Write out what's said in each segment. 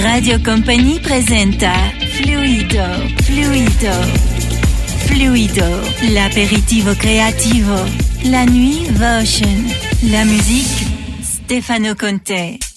Radio Company presenta Fluido, Fluido, Fluido, l'aperitivo creativo, la nuit Votion, la musique Stefano Conte.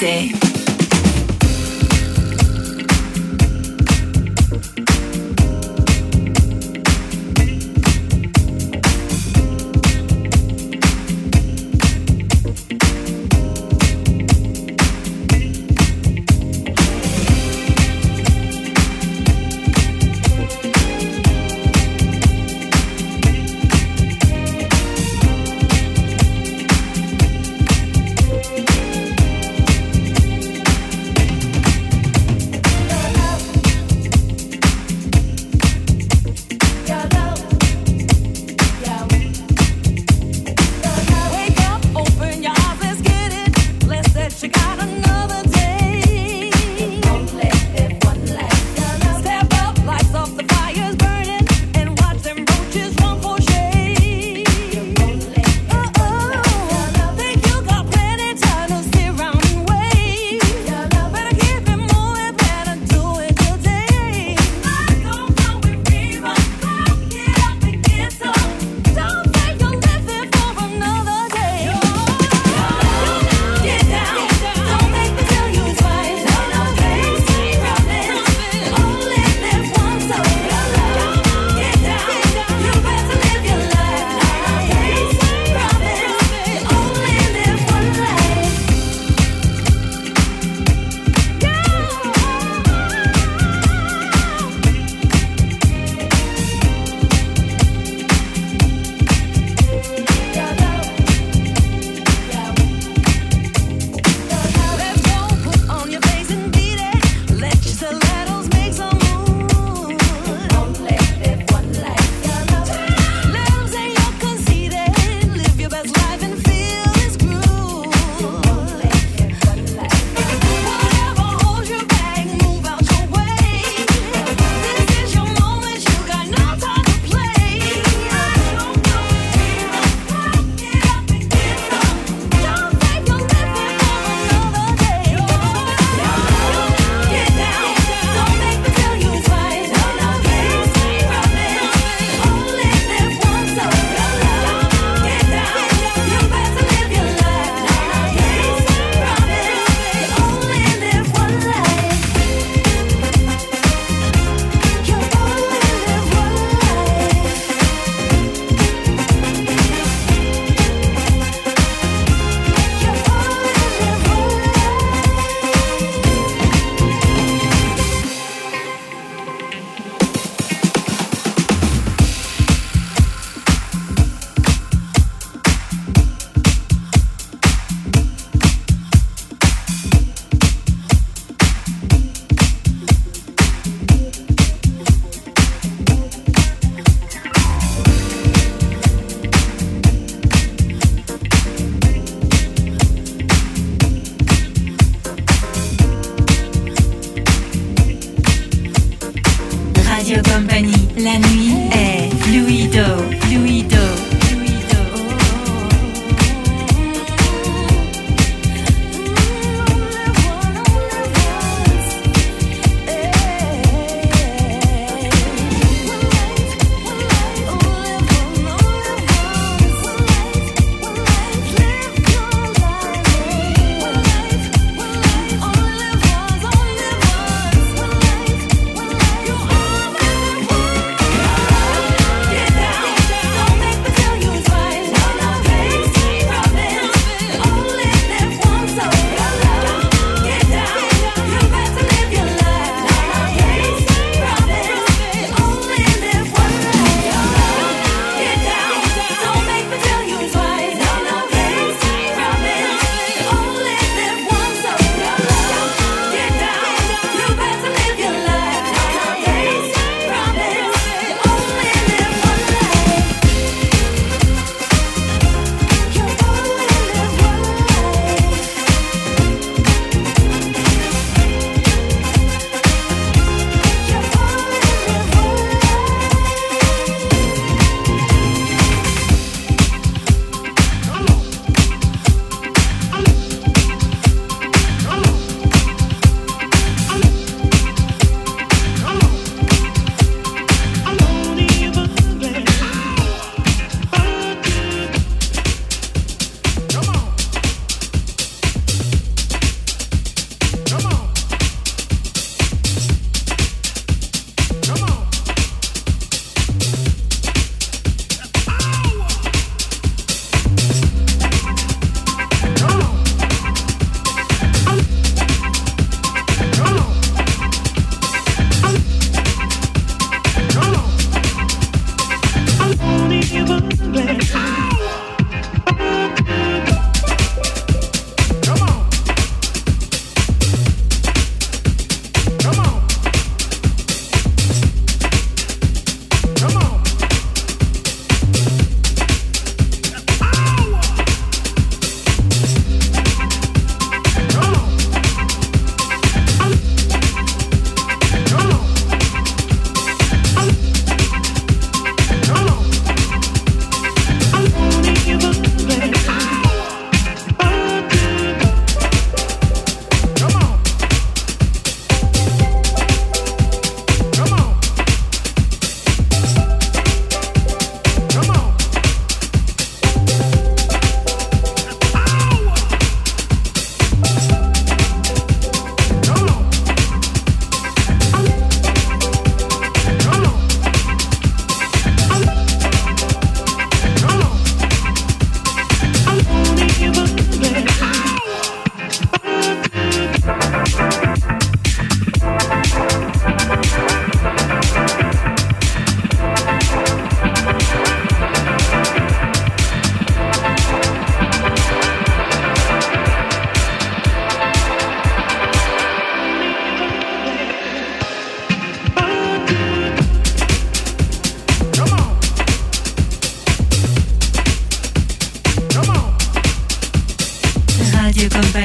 Stefano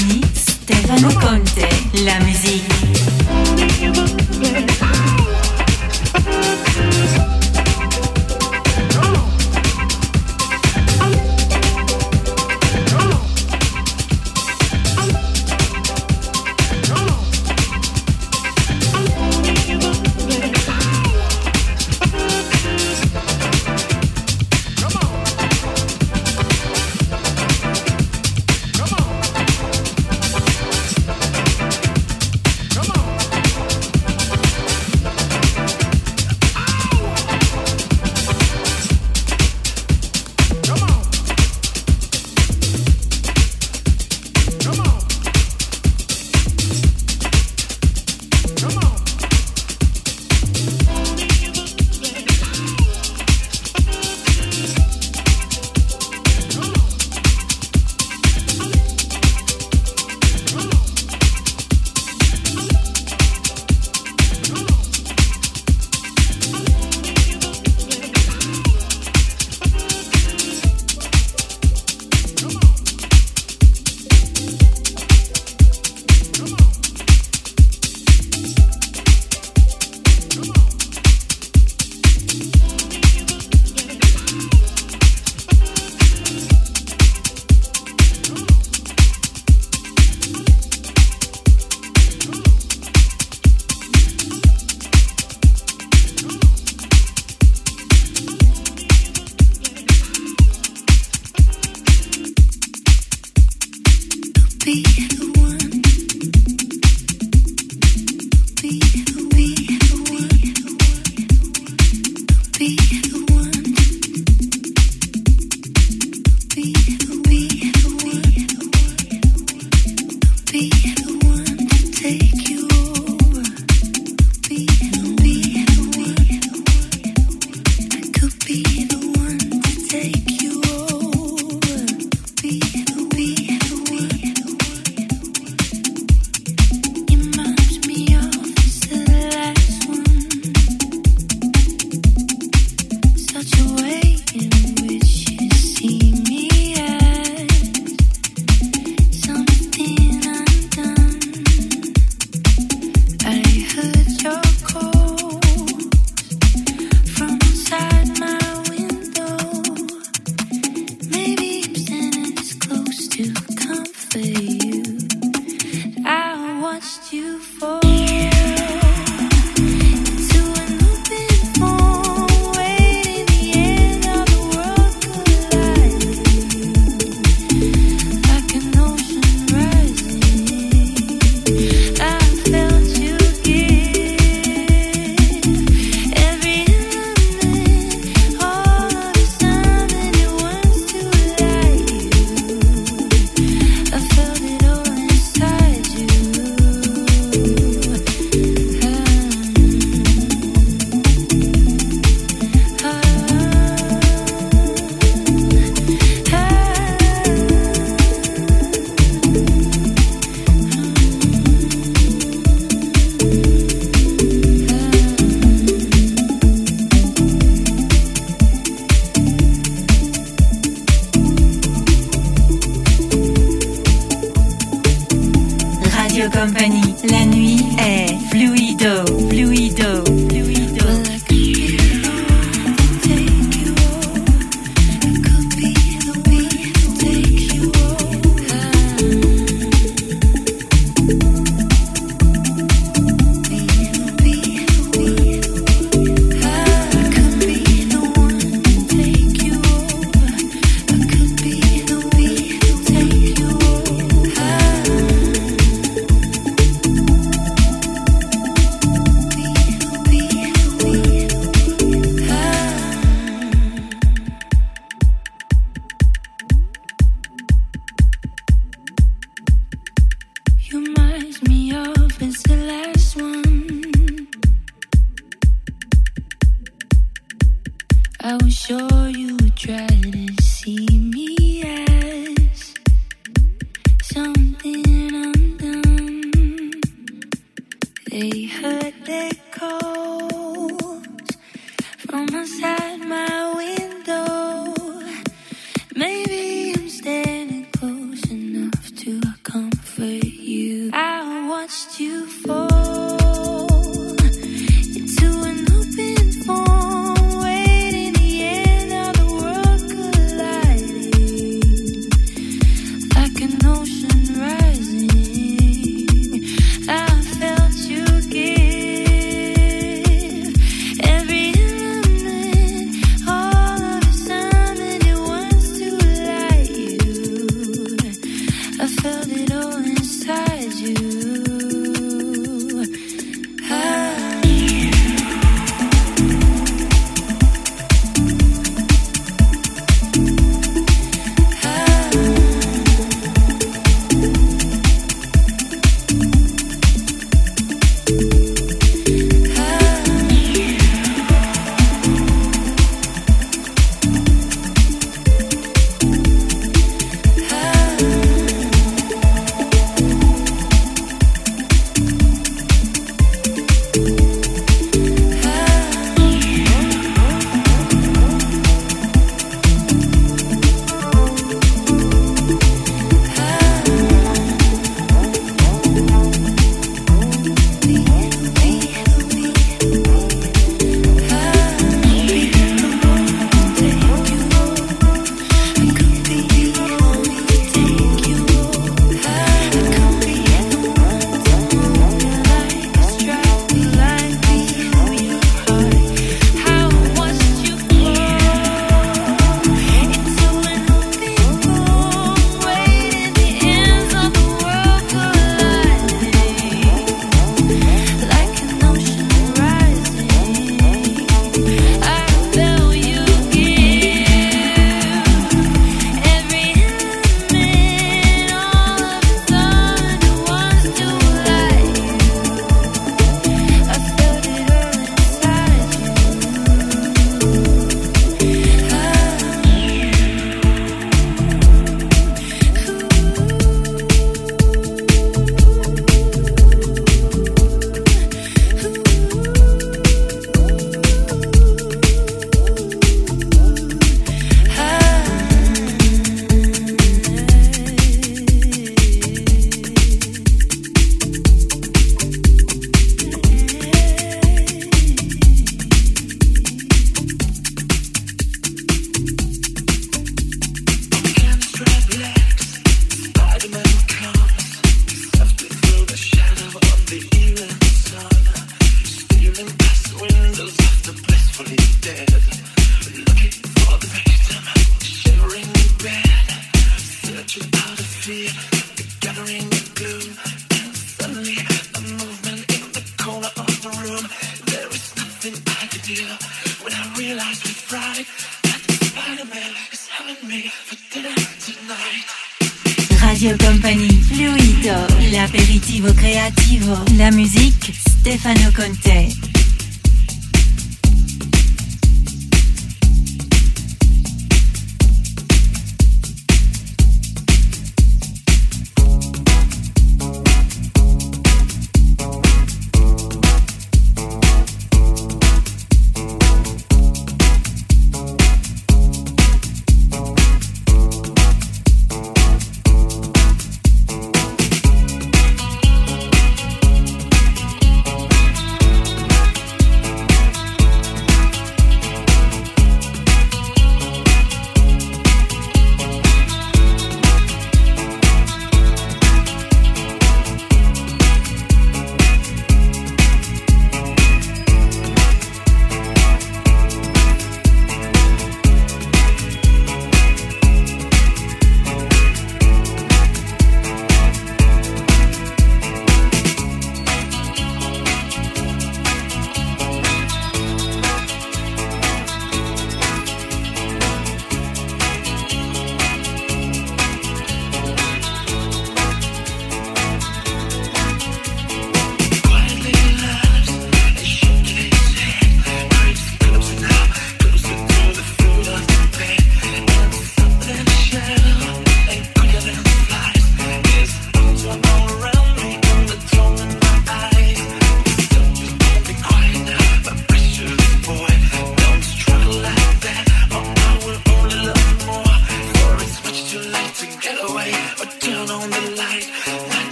compagnie Stefano Conte, la musique. be the one.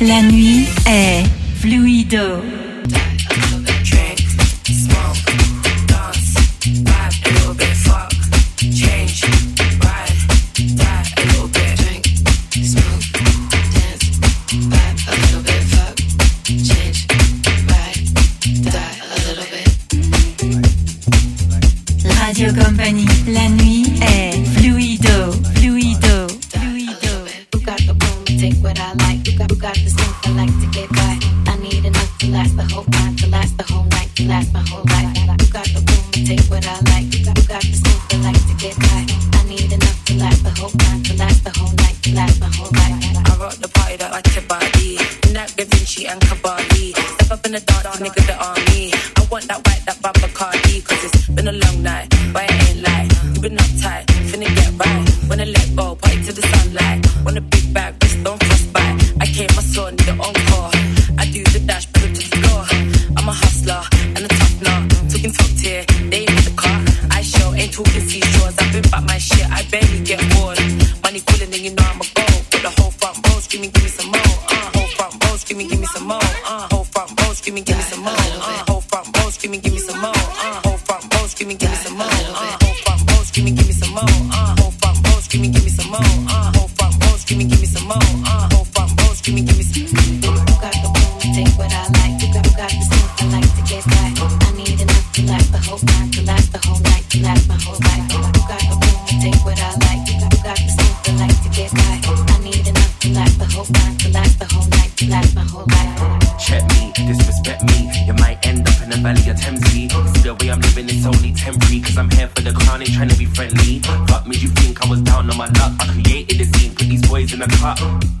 La nuit est fluido. more. Uh, whole fuck hoes, give me, give me some more. Uh. Oh.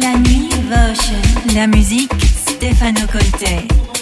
La nuit Votion, la musique Stefano Conte.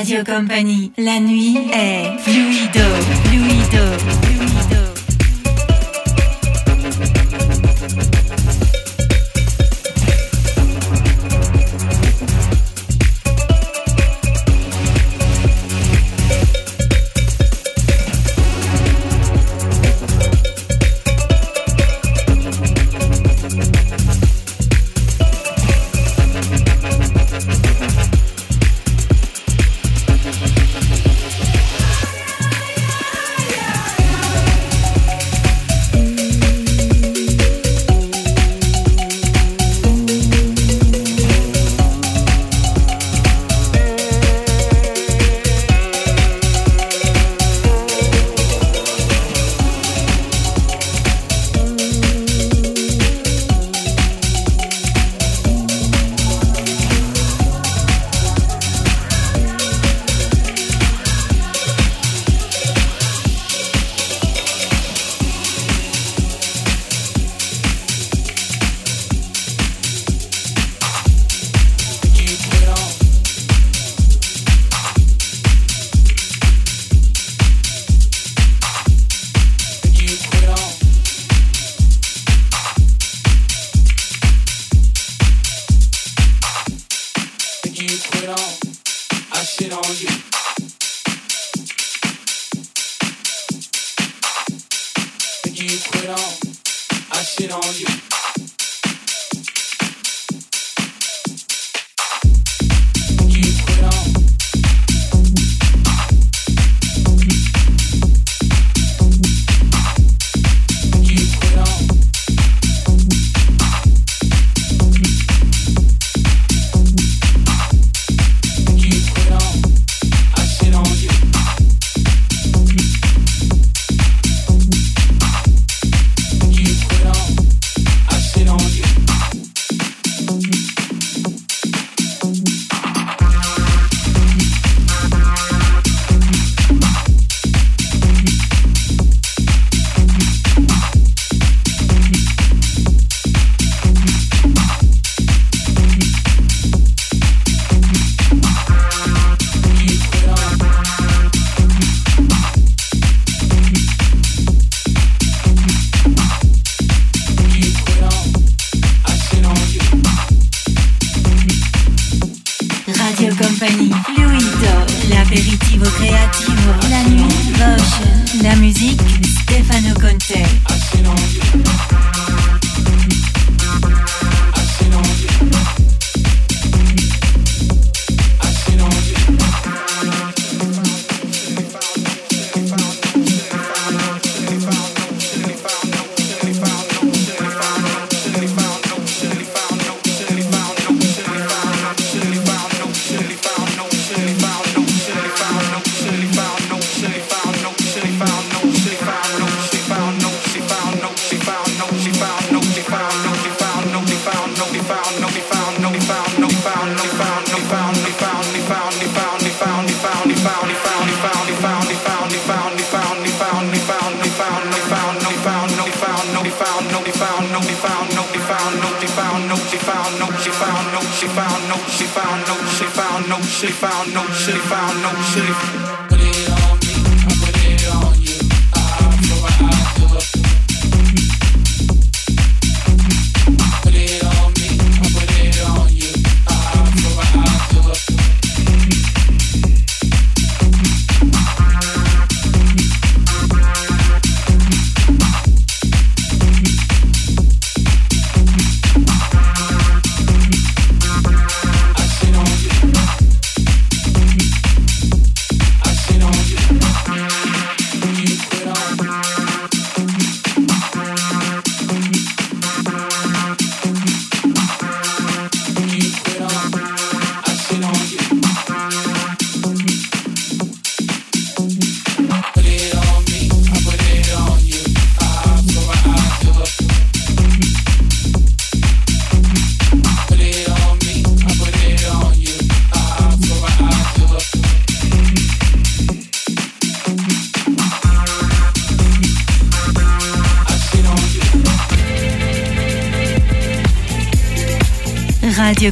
Radio Company, la nuit est fluido, fluido. you quit on? I shit on you. she found no, she found no, she found no, she found no, she found no, she found no, she found no.